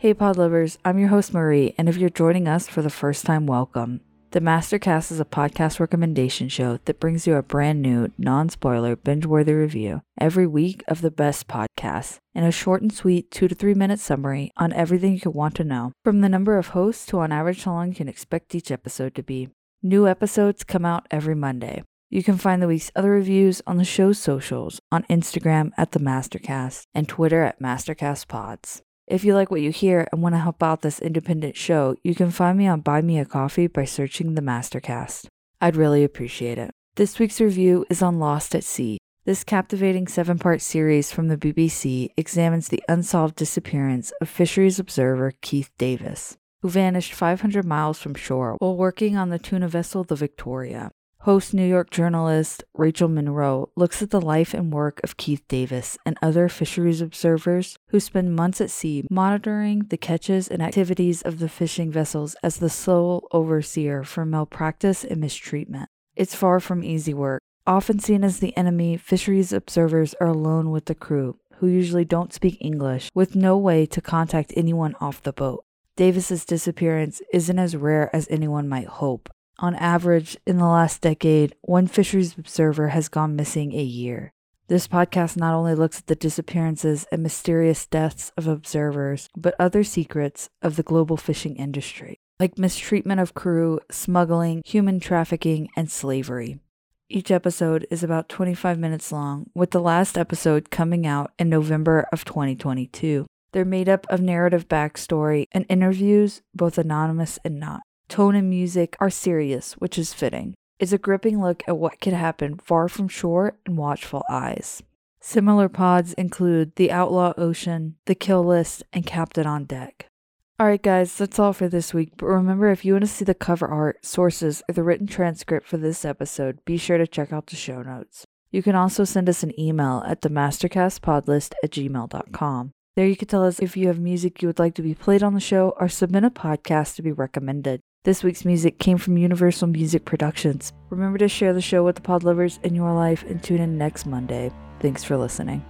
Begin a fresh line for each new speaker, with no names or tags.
Hey, pod lovers, I'm your host Marie, and if you're joining us for the first time, welcome. The Mastercast is a podcast recommendation show that brings you a brand new, non spoiler, binge worthy review every week of the best podcasts and a short and sweet two to three minute summary on everything you could want to know, from the number of hosts to on average how long you can expect each episode to be. New episodes come out every Monday. You can find the week's other reviews on the show's socials on Instagram at the Mastercast and Twitter at MastercastPods. If you like what you hear and want to help out this independent show, you can find me on Buy Me a Coffee by searching the Mastercast. I'd really appreciate it. This week's review is on Lost at Sea. This captivating seven part series from the BBC examines the unsolved disappearance of fisheries observer Keith Davis, who vanished 500 miles from shore while working on the tuna vessel the Victoria. Host New York journalist Rachel Monroe looks at the life and work of Keith Davis and other fisheries observers who spend months at sea monitoring the catches and activities of the fishing vessels as the sole overseer for malpractice and mistreatment. It's far from easy work. Often seen as the enemy, fisheries observers are alone with the crew, who usually don't speak English, with no way to contact anyone off the boat. Davis's disappearance isn't as rare as anyone might hope. On average, in the last decade, one fisheries observer has gone missing a year. This podcast not only looks at the disappearances and mysterious deaths of observers, but other secrets of the global fishing industry, like mistreatment of crew, smuggling, human trafficking, and slavery. Each episode is about 25 minutes long, with the last episode coming out in November of 2022. They're made up of narrative backstory and interviews, both anonymous and not. Tone and music are serious, which is fitting. It's a gripping look at what could happen far from shore and watchful eyes. Similar pods include The Outlaw Ocean, The Kill List, and Captain on Deck. Alright, guys, that's all for this week. But remember, if you want to see the cover art, sources, or the written transcript for this episode, be sure to check out the show notes. You can also send us an email at themastercastpodlist at gmail.com. There you can tell us if you have music you would like to be played on the show or submit a podcast to be recommended. This week's music came from Universal Music Productions. Remember to share the show with the pod lovers in your life and tune in next Monday. Thanks for listening.